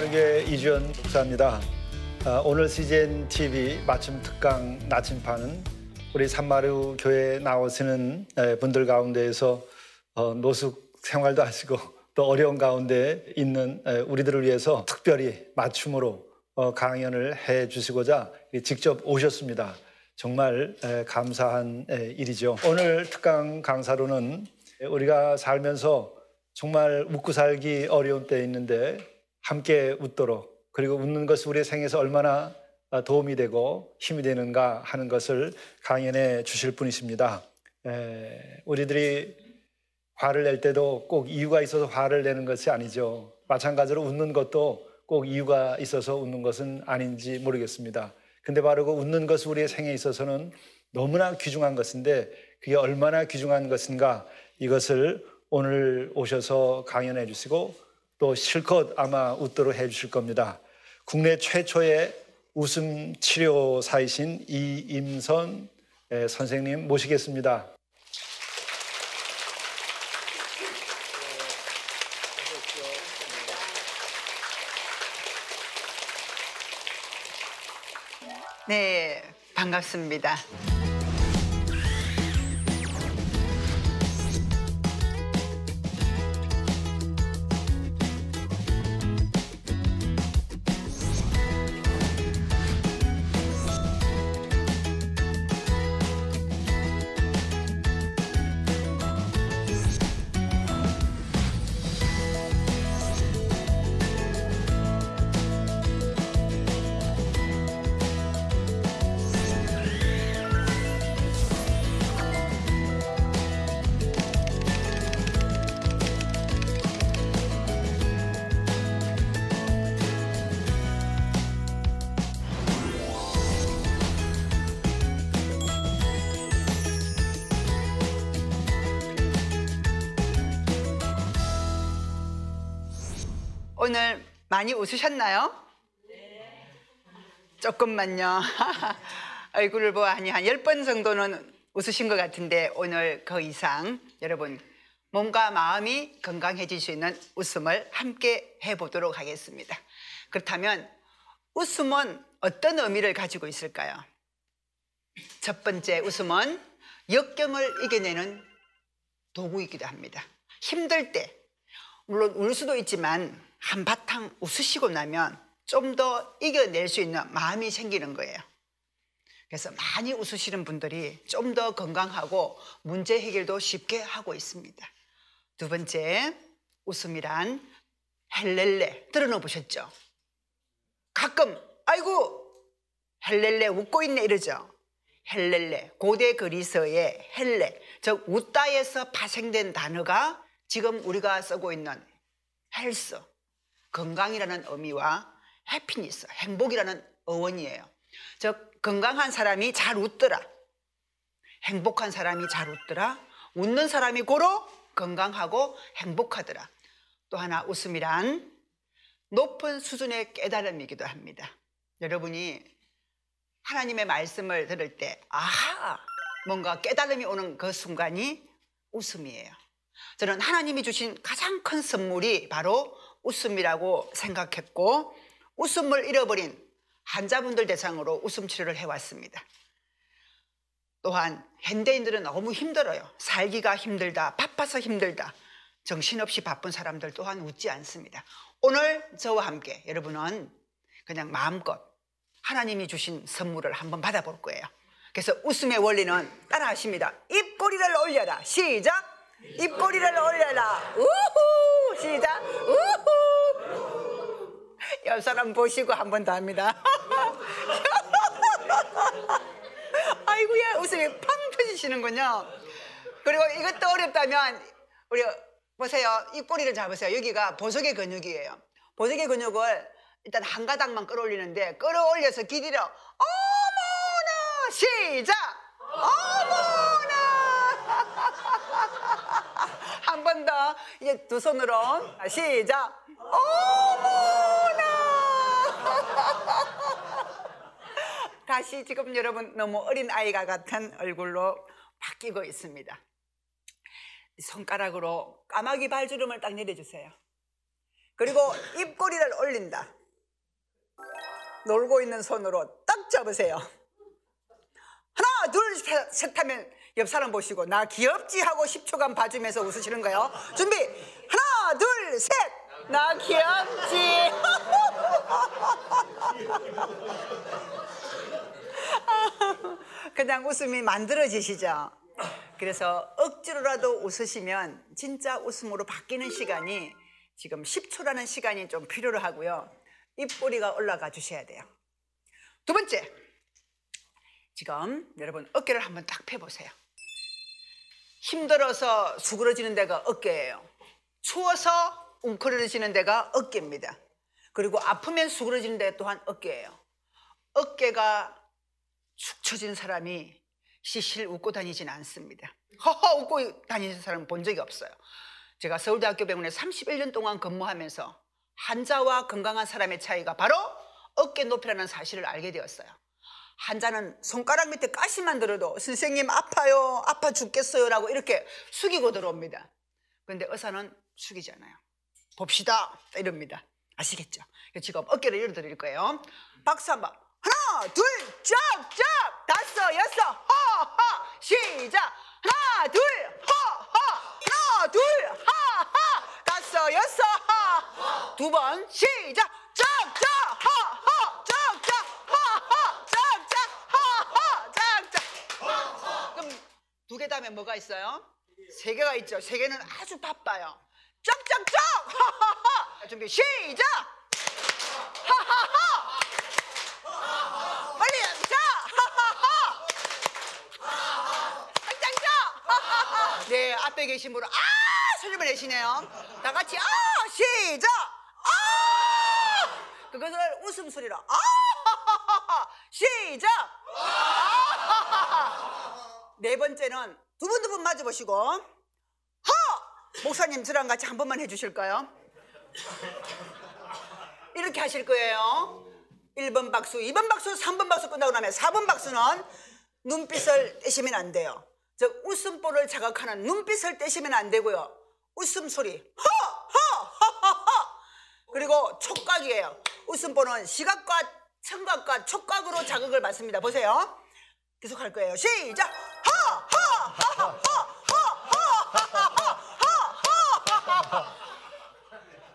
한바르게 이주연 목사입니다. 아, 오늘 CGN TV 맞춤 특강 나침판은 우리 산마루 교회에 나오시는 에, 분들 가운데에서 어, 노숙 생활도 하시고 또 어려운 가운데 있는 에, 우리들을 위해서 특별히 맞춤으로 어, 강연을 해 주시고자 직접 오셨습니다. 정말 에, 감사한 에, 일이죠. 오늘 특강 강사로는 우리가 살면서 정말 웃고 살기 어려운 때 있는데 함께 웃도록 그리고 웃는 것이 우리의 생에서 얼마나 도움이 되고 힘이 되는가 하는 것을 강연해 주실 분이십니다. 에, 우리들이 화를 낼 때도 꼭 이유가 있어서 화를 내는 것이 아니죠. 마찬가지로 웃는 것도 꼭 이유가 있어서 웃는 것은 아닌지 모르겠습니다. 근데 바로 그 웃는 것이 우리의 생에 있어서는 너무나 귀중한 것인데 그게 얼마나 귀중한 것인가 이것을 오늘 오셔서 강연해 주시고 또 실컷 아마 웃도록 해 주실 겁니다. 국내 최초의 웃음 치료사이신 이임선 선생님 모시겠습니다. 네, 반갑습니다. 오늘 많이 웃으셨나요? 조금만요. 얼굴을 보아하니 한 10번 정도는 웃으신 것 같은데 오늘 그 이상 여러분 몸과 마음이 건강해질 수 있는 웃음을 함께 해보도록 하겠습니다. 그렇다면 웃음은 어떤 의미를 가지고 있을까요? 첫 번째 웃음은 역경을 이겨내는 도구이기도 합니다. 힘들 때 물론 울 수도 있지만 한바탕 웃으시고 나면 좀 더 이겨낼 수 있는 마음이 생기는 거예요. 그래서 많이 웃으시는 분들이 좀 더 건강하고 문제 해결도 쉽게 하고 있습니다. 두 번째, 웃음이란 헬렐레 들어놓 보셨죠? 가끔 아이고 헬렐레 웃고 있네 이러죠. 헬렐레 고대 그리스어의 헬레 즉 웃다에서 파생된 단어가 지금 우리가 쓰고 있는 헬스 건강이라는 의미와 해피니스, 행복이라는 어원이에요. 즉 건강한 사람이 잘 웃더라. 행복한 사람이 잘 웃더라. 웃는 사람이 고로 건강하고 행복하더라. 또 하나 웃음이란 높은 수준의 깨달음이기도 합니다. 여러분이 하나님의 말씀을 들을 때 아하 뭔가 깨달음이 오는 그 순간이 웃음이에요. 저는 하나님이 주신 가장 큰 선물이 바로 웃음이라고 생각했고 웃음을 잃어버린 환자분들 대상으로 웃음 치료를 해왔습니다. 또한 현대인들은 너무 힘들어요. 살기가 힘들다, 바빠서 힘들다. 정신없이 바쁜 사람들 또한 웃지 않습니다. 오늘 저와 함께 여러분은 그냥 마음껏 하나님이 주신 선물을 한번 받아볼 거예요. 그래서 웃음의 원리는 따라 하십니다. 입꼬리를 올려라. 시작. 입꼬리를 올려라. 우후! 시작. 우후! 옆 사람 보시고 한 번 더 합니다. 아이고야, 웃음이 팡 터지시는군요. 그리고 이것도 어렵다면, 우리 보세요. 입꼬리를 잡으세요. 여기가 보석의 근육이에요. 보석의 근육을 일단 한 가닥만 끌어올리는데, 끌어올려서 길이를, 어머나! 시작! 어머나! 한 번 더. 이제 두 손으로. 시작. 어머나! 다시 지금 여러분 너무 어린 아이가 같은 얼굴로 바뀌고 있습니다. 손가락으로 까마귀 발주름을 딱 내려주세요. 그리고 입꼬리를 올린다. 놀고 있는 손으로 딱 잡으세요. 하나, 둘, 셋, 셋 하면 옆 사람 보시고 나 귀엽지 하고 10초간 봐주면서 웃으시는 거예요. 준비. 하나, 둘, 셋. 나 귀엽지. 그냥 웃음이 만들어지시죠. 그래서 억지로라도 웃으시면 진짜 웃음으로 바뀌는 시간이 지금 10초라는 시간이 좀 필요로 하고요. 입꼬리가 올라가 주셔야 돼요. 두 번째. 지금 여러분 어깨를 한번 딱 펴보세요. 힘들어서 수그러지는 데가 어깨예요. 추워서 웅크러지는 데가 어깨입니다. 그리고 아프면 수그러지는 데 또한 어깨예요. 어깨가 축 처진 사람이 시실 웃고 다니지는 않습니다. 허허 웃고 다니는 사람 본 적이 없어요. 제가 서울대학교 병원에 31년 동안 근무하면서 환자와 건강한 사람의 차이가 바로 어깨 높이라는 사실을 알게 되었어요. 환자는 손가락 밑에 가시만 들어도 선생님 아파요, 아파 죽겠어요 라고 이렇게 숙이고 들어옵니다. 그런데 의사는 숙이잖아요. 봅시다 이럽니다. 아시겠죠? 지금 어깨를 열어드릴 거예요. 박수 한번. 하나, 둘, 짝, 짝, 다섯, 여섯, 허, 허, 시작. 하나, 둘, 허, 허, 하나, 둘, 하, 하, 다섯, 여섯, 하. 두 번 시작. 짝, 짝, 하, 하, 짝, 짝, 하, 하, 짝, 짝, 하, 하, 짝, 짝. 그럼 두 개 다음에 뭐가 있어요? 세 개가 있죠. 세 개는 아주 바빠요. 하하하! 준비 시작! 하하하! 빨리 자! 하하하! 짝짝짝! 하하하! 네, 앞에 계신 분은 아! 소리를 내시네요. 다 같이 아! 시작! 아! 그것을 웃음소리로 아! 시작! 아! 네 번째는 두 분 두분 맞아 보시고 허! 목사님 저랑 같이 한 번만 해주실까요? 이렇게 하실 거예요. 1번 박수, 2번 박수, 3번 박수 끝나고 나면 4번 박수는 눈빛을 떼시면 안 돼요. 즉 웃음보를 자극하는 눈빛을 떼시면 안 되고요. 웃음소리 허! 허! 허허허! 그리고 촉각이에요. 웃음보는 시각과 청각과 촉각으로 자극을 받습니다. 보세요. 계속 할 거예요. 시작!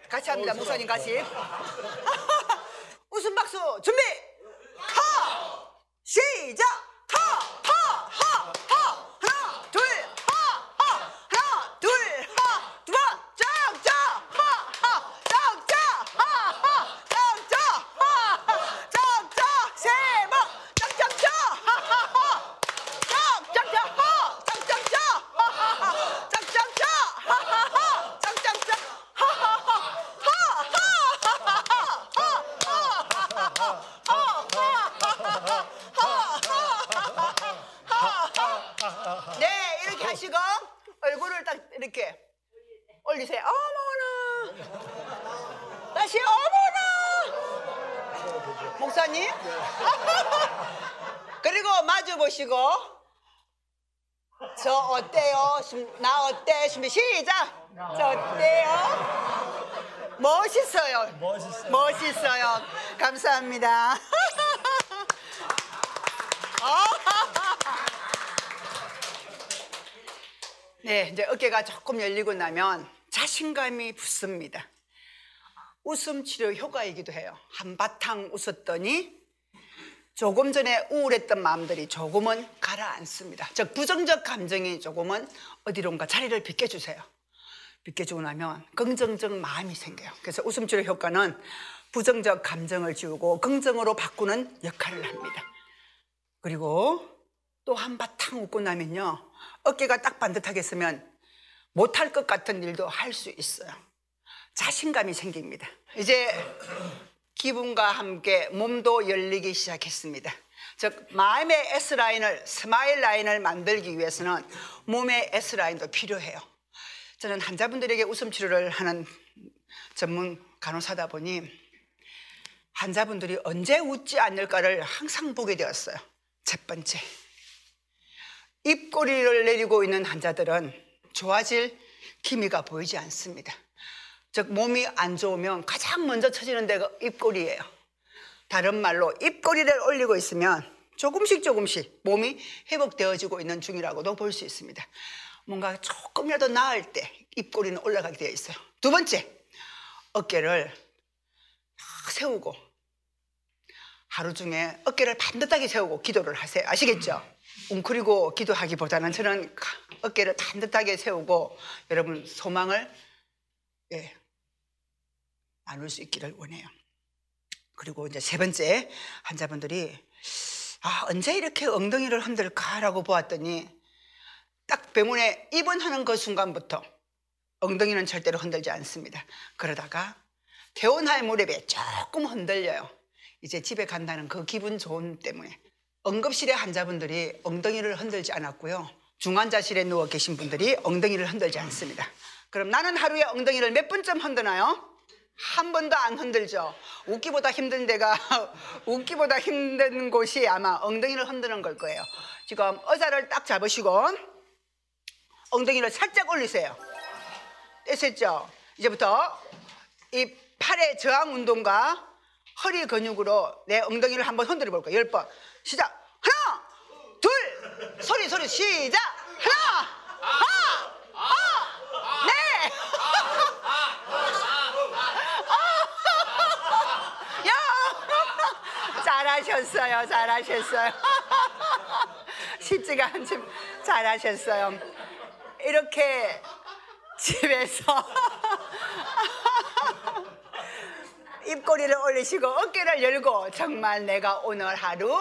같이 합니다. 목사님 같이. 웃음 박수 준비. 하 시작. 하하하하 하나 둘 하하 하나 둘 하 두 번 짝짝 하하 짝짝 하하 짝짝 하하 짝짝 세번 짝짝짝 하하하 짝짝짝 하 짝짝짝 하하하 짝짝짝 하하하 짝짝짝 하하하 네, 이렇게 하시고 얼굴을 딱 이렇게 올리세요. 어머나. 다시 어머나. 목사님. 그리고 보시고 저 어때요? 심- 나 어때? 준비 시작. 저 어때요? 멋있어요. 멋있어요. 멋있어요. 감사합니다. 네, 이제 어깨가 조금 열리고 나면 자신감이 붙습니다. 웃음 치료 효과이기도 해요. 한바탕 웃었더니 조금 전에 우울했던 마음들이 조금은 가라앉습니다. 즉 부정적 감정이 조금은 어디론가 자리를 비켜주세요. 비켜주고 나면 긍정적 마음이 생겨요. 그래서 웃음 치료 효과는 부정적 감정을 지우고 긍정으로 바꾸는 역할을 합니다. 그리고 또 한바탕 웃고 나면요. 어깨가 딱 반듯하게 쓰면 못할 것 같은 일도 할 수 있어요. 자신감이 생깁니다. 이제 기분과 함께 몸도 열리기 시작했습니다. 즉 마음의 S라인을 스마일 라인을 만들기 위해서는 몸의 S라인도 필요해요. 저는 환자분들에게 웃음 치료를 하는 전문 간호사다 보니 환자분들이 언제 웃지 않을까를 항상 보게 되었어요. 첫 번째, 입꼬리를 내리고 있는 환자들은 좋아질 기미가 보이지 않습니다. 즉 몸이 안 좋으면 가장 먼저 처지는 데가 입꼬리예요. 다른 말로 입꼬리를 올리고 있으면 조금씩 조금씩 몸이 회복되어지고 있는 중이라고도 볼 수 있습니다. 뭔가 조금이라도 나을 때 입꼬리는 올라가게 되어 있어요. 두 번째, 어깨를 탁 세우고 하루 중에 어깨를 반듯하게 세우고 기도를 하세요. 아시겠죠? 웅크리고 기도하기보다는 저는 어깨를 반듯하게 세우고 여러분 소망을 예, 나눌 수 있기를 원해요. 그리고 이제 세 번째 환자분들이 아 언제 이렇게 엉덩이를 흔들까라고 보았더니 딱 병원에 입원하는 그 순간부터 엉덩이는 절대로 흔들지 않습니다. 그러다가 퇴원할 무렵에 조금 흔들려요. 이제 집에 간다는 그 기분 좋은 때문에 응급실의 환자분들이 엉덩이를 흔들지 않았고요. 중환자실에 누워 계신 분들이 엉덩이를 흔들지 않습니다. 그럼 나는 하루에 엉덩이를 몇 분쯤 흔드나요? 한 번도 안 흔들죠. 웃기보다 힘든 데가 웃기보다 힘든 곳이 아마 엉덩이를 흔드는 걸 거예요. 지금 의자를 딱 잡으시고 엉덩이를 살짝 올리세요. 됐었죠? 이제부터 이 팔의 저항 운동과 허리 근육으로 내 엉덩이를 한번 흔들어 볼 거예요. 열 번. 시작. 하나, 둘, 소리, 소리, 시작. 하나, 하나, 네. 야, 잘하셨어요, 잘하셨어요. 쉽지가 않지, 잘하셨어요. 이렇게 집에서 입꼬리를 올리시고 어깨를 열고 정말 내가 오늘 하루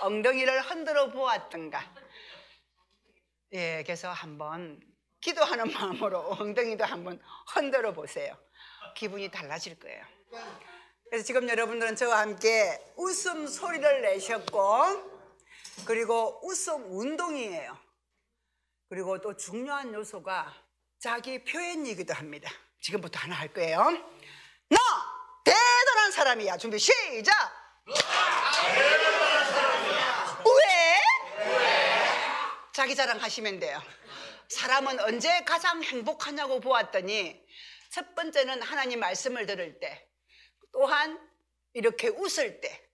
엉덩이를 흔들어 보았던가. 예, 그래서 한번 기도하는 마음으로 엉덩이도 한번 흔들어 보세요. 기분이 달라질 거예요. 그래서 지금 여러분들은 저와 함께 웃음 소리를 내셨고, 그리고 웃음 운동이에요. 그리고 또 중요한 요소가 자기 표현이기도 합니다. 지금부터 하나 할 거예요. 나 대단한 사람이야. 준비 시작. 왜? 자기 자랑 하시면 돼요. 사람은 언제 가장 행복하냐고 보았더니 첫 번째는 하나님 말씀을 들을 때, 또한 이렇게 웃을 때,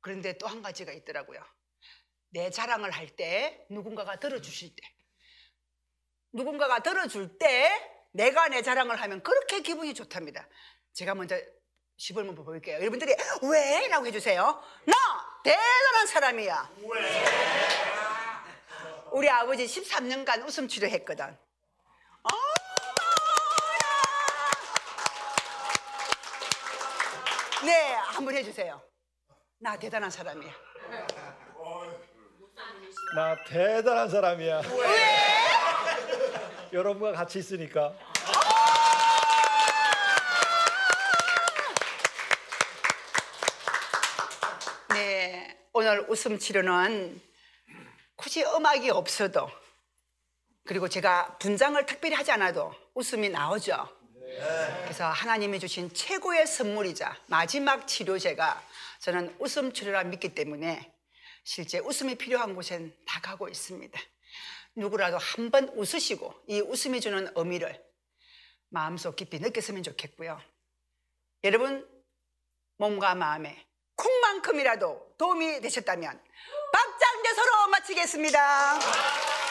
그런데 또 한 가지가 있더라고요. 내 자랑을 할 때 누군가가 들어주실 때, 누군가가 들어줄 때 내가 내 자랑을 하면 그렇게 기분이 좋답니다. 제가 먼저 시범을 볼게요. 여러분들이 왜? 라고 해주세요. 나 대단한 사람이야. 왜? 우리 아버지 13년간 웃음 치료했거든. 네, 한번 해주세요. 나 대단한 사람이야. 나 대단한 사람이야. 왜? 여러분과 같이 있으니까. 네, 오늘 웃음 치료는 굳이 음악이 없어도 그리고 제가 분장을 특별히 하지 않아도 웃음이 나오죠. 그래서 하나님이 주신 최고의 선물이자 마지막 치료제가 저는 웃음 치료라 믿기 때문에 실제 웃음이 필요한 곳엔 다 가고 있습니다. 누구라도 한 번 웃으시고 이 웃음이 주는 의미를 마음속 깊이 느꼈으면 좋겠고요. 여러분 몸과 마음에 콩만큼이라도 도움이 되셨다면 박장대소로 마치겠습니다.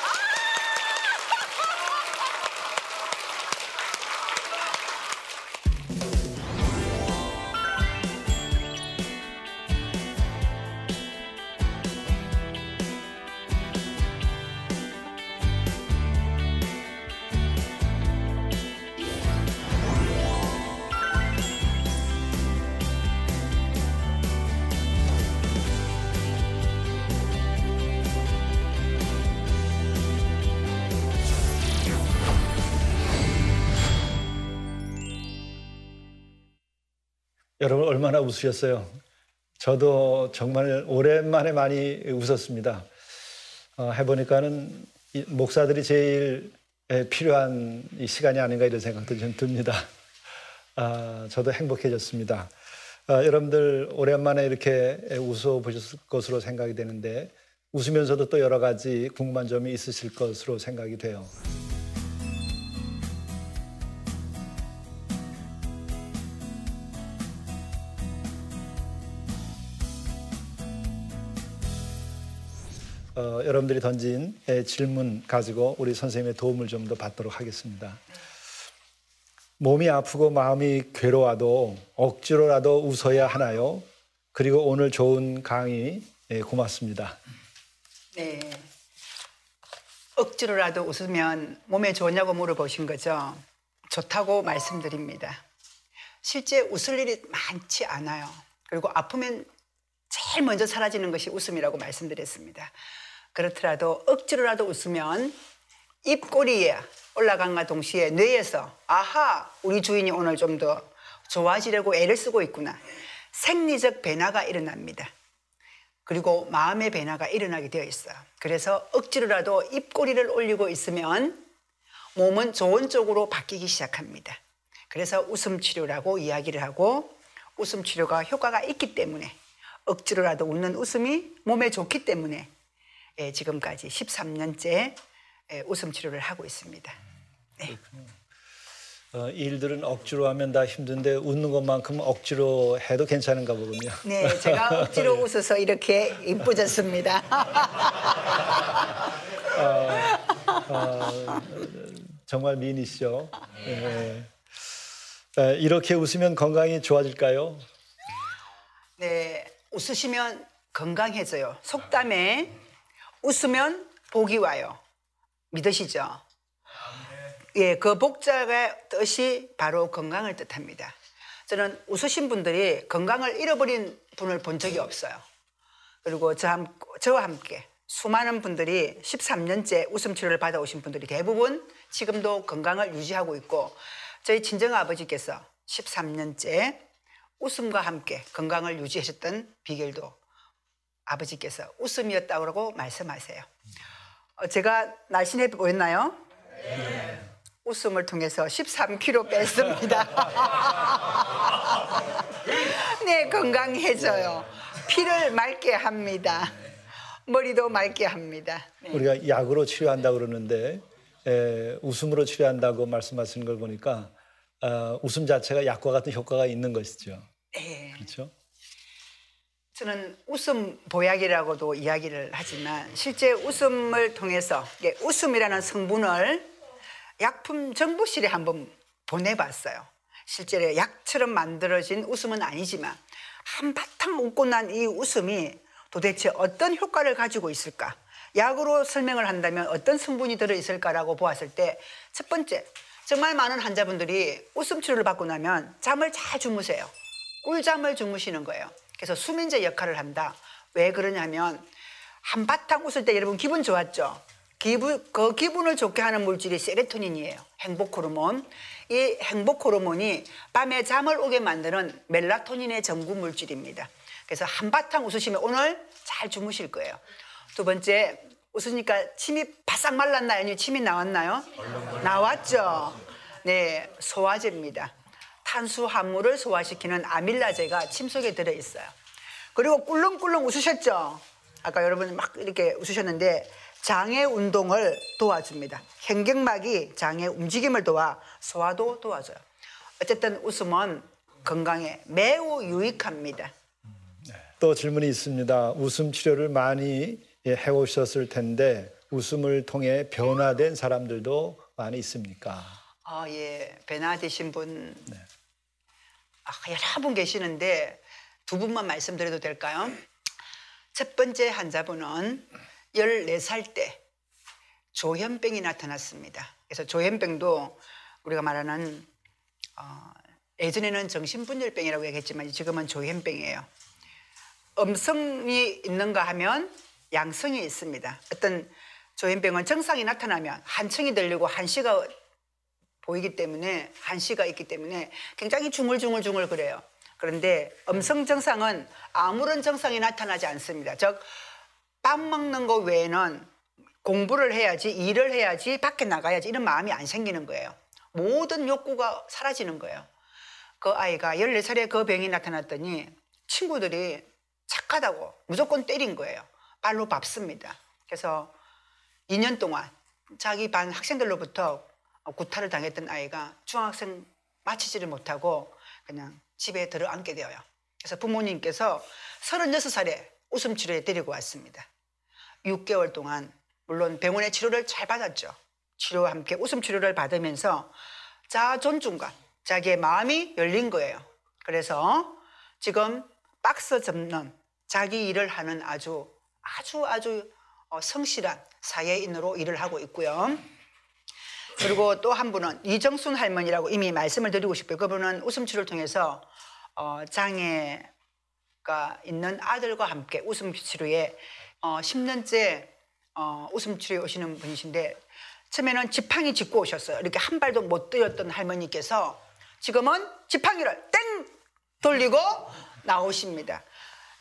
얼마나 웃으셨어요? 저도 정말 오랜만에 많이 웃었습니다. 어, 해보니까는 목사들이 제일 필요한 시간이 아닌가 이런 생각도 좀 듭니다. 아, 저도 행복해졌습니다. 아, 여러분들 오랜만에 이렇게 웃어 보셨을 것으로 생각이 되는데 웃으면서도 또 여러 가지 궁금한 점이 있으실 것으로 생각이 돼요. 어, 여러분들이 던진 예, 질문 가지고 우리 선생님의 도움을 좀 더 받도록 하겠습니다. 몸이 아프고 마음이 괴로워도 억지로라도 웃어야 하나요? 그리고 오늘 좋은 강의 예, 고맙습니다. 네. 억지로라도 웃으면 몸에 좋냐고 물어보신 거죠. 좋다고 말씀드립니다. 실제 웃을 일이 많지 않아요. 그리고 아프면 제일 먼저 사라지는 것이 웃음이라고 말씀드렸습니다. 그렇더라도 억지로라도 웃으면 입꼬리에 올라간과 동시에 뇌에서 아하 우리 주인이 오늘 좀 더 좋아지려고 애를 쓰고 있구나 생리적 변화가 일어납니다. 그리고 마음의 변화가 일어나게 되어 있어요. 그래서 억지로라도 입꼬리를 올리고 있으면 몸은 좋은 쪽으로 바뀌기 시작합니다. 그래서 웃음 치료라고 이야기를 하고 웃음 치료가 효과가 있기 때문에 억지로라도 웃는 웃음이 몸에 좋기 때문에 예, 지금까지 13년째 예, 웃음 치료를 하고 있습니다. 어, 일들은 억지로 하면 다 힘든데 웃는 것만큼 억지로 해도 괜찮은가 보군요. 네, 제가 억지로 웃어서 이렇게 이쁘졌습니다. 정말 미인이시죠. 예. 에, 이렇게 웃으면 건강이 좋아질까요? 네, 웃으시면 건강해져요. 속담에 웃으면 복이 와요. 믿으시죠? 예, 그 복자의 뜻이 바로 건강을 뜻합니다. 저는 웃으신 분들이 건강을 잃어버린 분을 본 적이 없어요. 그리고 저와 함께 수많은 분들이 13년째 웃음 치료를 받아오신 분들이 대부분 지금도 건강을 유지하고 있고 저희 친정 아버지께서 13년째 웃음과 함께 건강을 유지하셨던 비결도 아버지께서 웃음이었다고 말씀하세요. 어, 제가 날씬해 보였나요? 웃음을 통해서 13kg 뺐습니다. 네, 건강해져요. 피를 맑게 합니다. 머리도 맑게 합니다. 네. 우리가 약으로 치료한다 그러는데 에, 웃음으로 치료한다고 말씀하시는 걸 보니까 어, 웃음 자체가 약과 같은 효과가 있는 것이죠. 네. 그렇죠? 저는 웃음 보약이라고도 이야기를 하지만 실제 웃음을 통해서 웃음이라는 성분을 약품 정보실에 한번 보내봤어요. 실제로 약처럼 만들어진 웃음은 아니지만 한바탕 웃고 난 이 웃음이 도대체 어떤 효과를 가지고 있을까? 약으로 설명을 한다면 어떤 성분이 들어있을까라고 보았을 때 첫 번째, 정말 많은 환자분들이 웃음 치료를 받고 나면 잠을 잘 주무세요. 꿀잠을 주무시는 거예요. 그래서 수면제 역할을 한다. 왜 그러냐면 한바탕 웃을 때 여러분 기분 좋았죠? 기분, 그 기분을 좋게 하는 물질이 세레토닌이에요. 행복 호르몬. 이 행복 호르몬이 밤에 잠을 오게 만드는 멜라토닌의 전구 물질입니다. 그래서 한바탕 웃으시면 오늘 잘 주무실 거예요. 두 번째, 웃으니까 침이 바싹 말랐나요? 아니면 침이 나왔나요? 나왔죠. 네, 소화제입니다. 탄수화물을 소화시키는 아밀라제가 침 속에 들어 있어요. 그리고 꿀렁꿀렁 웃으셨죠? 아까 여러분 막 이렇게 웃으셨는데 장의 운동을 도와줍니다. hen경막이 장의 움직임을 도와 소화도 도와줘요. 어쨌든 웃음은 건강에 매우 유익합니다. 또 질문이 있습니다. 웃음 치료를 많이 예, 해오셨을 텐데 웃음을 통해 변화된 사람들도 많이 있습니까? 아, 예. 변화되신 분 아, 여러 분 계시는데 두 분만 말씀드려도 될까요? 첫 번째 환자분은 14살 때 조현병이 나타났습니다. 그래서 조현병도 우리가 말하는 어, 예전에는 정신분열병이라고 얘기했지만 지금은 조현병이에요. 음성이 있는가 하면 양성이 있습니다. 어떤 조현병은 증상이 나타나면 한청이 들리고 한시가 보이기 때문에 한시가 있기 때문에 굉장히 중얼중얼중얼 그래요. 그런데 음성 증상은 아무런 증상이 나타나지 않습니다. 즉 밥 먹는 거 외에는 공부를 해야지 일을 해야지 밖에 나가야지 이런 마음이 안 생기는 거예요. 모든 욕구가 사라지는 거예요. 그 아이가 14살에 그 병이 나타났더니 친구들이 착하다고 무조건 때린 거예요. 발로 밟습니다. 그래서 2년 동안 자기 반 학생들로부터 구타를 당했던 아이가 중학생 마치지를 못하고 그냥 집에 들어앉게 되어요. 그래서 부모님께서 36살에 웃음 치료에 데리고 왔습니다. 6개월 동안 물론 병원의 치료를 잘 받았죠. 치료와 함께 웃음 치료를 받으면서 자 존중감, 자기의 마음이 열린 거예요. 그래서 지금 박스 접는 자기 일을 하는 아주 아주 아주 어, 성실한 사회인으로 일을 하고 있고요. 그리고 또 한 분은 이정순 할머니라고 이미 말씀을 드리고 싶어요. 그분은 웃음 치료를 통해서 어, 장애가 있는 아들과 함께 웃음 치료에 어, 10년째 어, 웃음 치료에 오시는 분이신데 처음에는 지팡이 짚고 오셨어요. 이렇게 한 발도 못 뛰었던 할머니께서 지금은 지팡이를 땡 돌리고 나오십니다.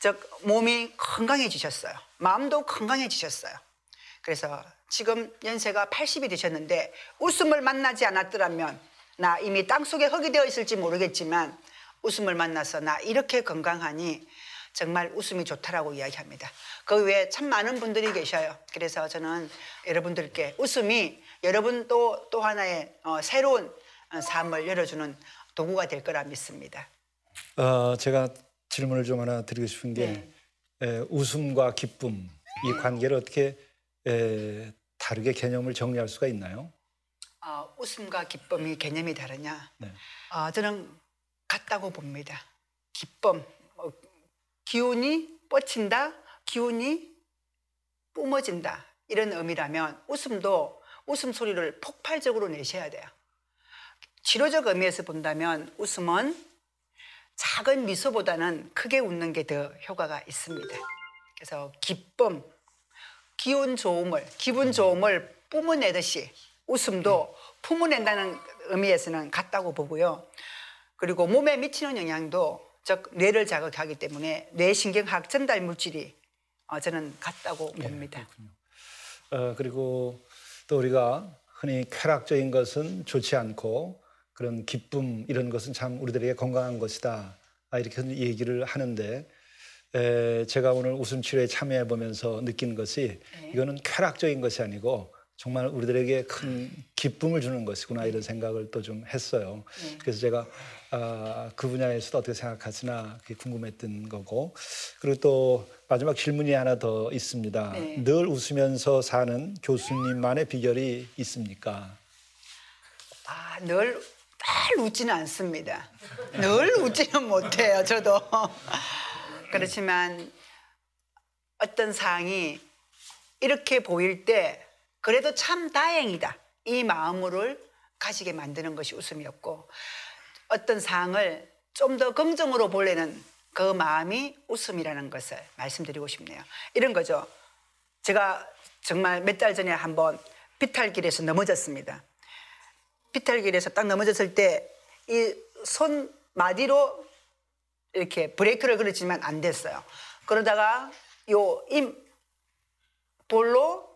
즉 몸이 건강해지셨어요. 마음도 건강해지셨어요. 그래서 지금 연세가 80이 되셨는데 웃음을 만나지 않았더라면 나 이미 땅속에 흙이 되어 있을지 모르겠지만 웃음을 만나서 나 이렇게 건강하니 정말 웃음이 좋다라고 이야기합니다. 그 외에 참 많은 분들이 계셔요. 그래서 저는 여러분들께 웃음이 여러분 또, 또 하나의 어, 새로운 어, 삶을 열어주는 도구가 될 거라 믿습니다. 어, 제가 질문을 좀 하나 드리고 싶은 게 네. 에, 웃음과 기쁨 이 관계를 어떻게 에, 다르게 개념을 정리할 수가 있나요? 어, 웃음과 기쁨이 개념이 다르냐? 네. 어, 저는 같다고 봅니다. 기쁨, 어, 기운이 뻗친다, 기운이 뿜어진다 이런 의미라면 웃음도 웃음 소리를 폭발적으로 내셔야 돼요. 치료적 의미에서 본다면 웃음은 작은 미소보다는 크게 웃는 게 더 효과가 있습니다. 그래서 기쁨, 기운 좋음을, 기분 좋음을 뿜어내듯이 웃음도 품어낸다는 의미에서는 같다고 보고요. 그리고 몸에 미치는 영향도 즉 뇌를 자극하기 때문에 뇌신경학 전달 물질이 어, 저는 같다고 봅니다. 어, 그리고 또 우리가 흔히 쾌락적인 것은 좋지 않고 그런 기쁨 이런 것은 참 우리들에게 건강한 것이다 아, 이렇게 얘기를 하는데 에, 제가 오늘 웃음 치료에 참여해 보면서 느낀 것이 이거는 쾌락적인 것이 아니고 정말 우리들에게 큰 기쁨을 주는 것이구나 이런 생각을 또 좀 했어요. 그래서 제가 아, 그 분야에서도 어떻게 생각하시나 그게 궁금했던 거고 그리고 또 마지막 질문이 하나 더 있습니다. 네. 늘 웃으면서 사는 교수님만의 비결이 있습니까? 아, 늘, 늘 웃지는 않습니다. 늘 웃지는 못해요, 저도. 그렇지만 어떤 상황이 이렇게 보일 때 그래도 참 다행이다. 이 마음을 가지게 만드는 것이 웃음이었고 어떤 상황을 좀 더 긍정으로 보려는 그 마음이 웃음이라는 것을 말씀드리고 싶네요. 이런 거죠. 제가 정말 몇 달 전에 한번 비탈길에서 넘어졌습니다. 비탈길에서 딱 넘어졌을 때 이 손 마디로 이렇게 브레이크를 걸었지만 안 됐어요. 그러다가 요 임 볼로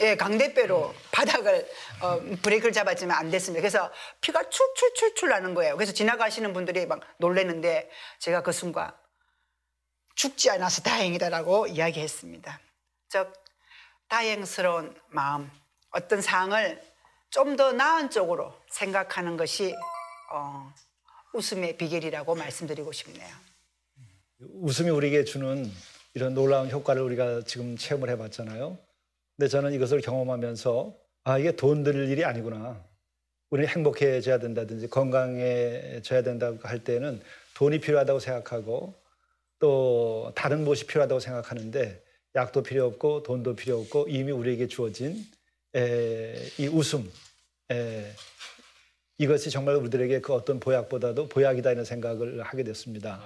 예, 강대뼈로 바닥을 어, 브레이크를 잡았지만 안 됐습니다. 그래서 피가 출출출출 나는 거예요. 그래서 지나가시는 분들이 막 놀랐는데 제가 그 순간 죽지 않아서 다행이다라고 이야기했습니다. 즉 다행스러운 마음, 어떤 상을 좀 더 나은 쪽으로 생각하는 것이 어, 웃음의 비결이라고 말씀드리고 싶네요. 웃음이 우리에게 주는 이런 놀라운 효과를 우리가 지금 체험을 해봤잖아요. 근데 저는 이것을 경험하면서 아 이게 돈 들 일이 아니구나. 우리는 행복해져야 된다든지 건강해져야 된다고 할 때는 돈이 필요하다고 생각하고 또 다른 무엇이 필요하다고 생각하는데 약도 필요 없고 돈도 필요 없고 이미 우리에게 주어진 에, 이 웃음 에, 이것이 정말 우리들에게 그 어떤 보약보다도 보약이다 이런 생각을 하게 됐습니다.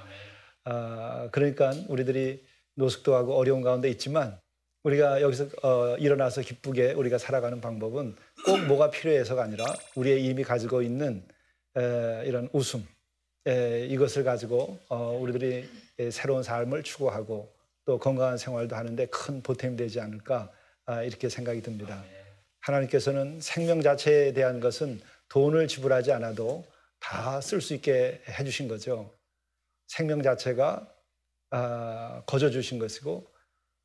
아, 그러니까 우리들이 노숙도 하고 어려운 가운데 있지만 우리가 여기서 어, 일어나서 기쁘게 우리가 살아가는 방법은 꼭 뭐가 필요해서가 아니라 우리의 이미 가지고 있는 에, 이런 웃음 에, 이것을 가지고 어, 우리들이 에, 새로운 삶을 추구하고 또 건강한 생활도 하는데 큰 보탬이 되지 않을까 아, 이렇게 생각이 듭니다. 하나님께서는 생명 자체에 대한 것은 돈을 지불하지 않아도 다 쓸 수 있게 해주신 거죠. 생명 자체가 아, 거저 주신 것이고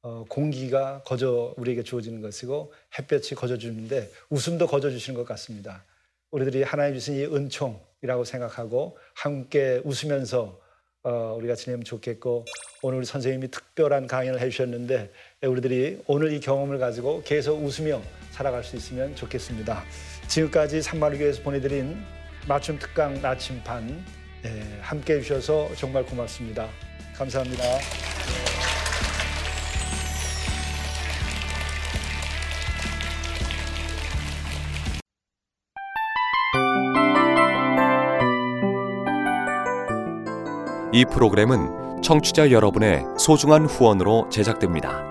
어, 공기가 거저 우리에게 주어지는 것이고 햇볕이 거저 주는데 웃음도 거저 주시는 것 같습니다. 우리들이 하나님 주신 이 은총이라고 생각하고 함께 웃으면서 어, 우리가 지내면 좋겠고 오늘 선생님이 특별한 강연을 해주셨는데 우리들이 오늘 이 경험을 가지고 계속 웃으며 살아갈 수 있으면 좋겠습니다. 지금까지 산마루교에서 보내드린 맞춤 특강 나침반 예, 함께 해 주셔서 정말 고맙습니다. 감사합니다. 이 프로그램은 청취자 여러분의 소중한 후원으로 제작됩니다.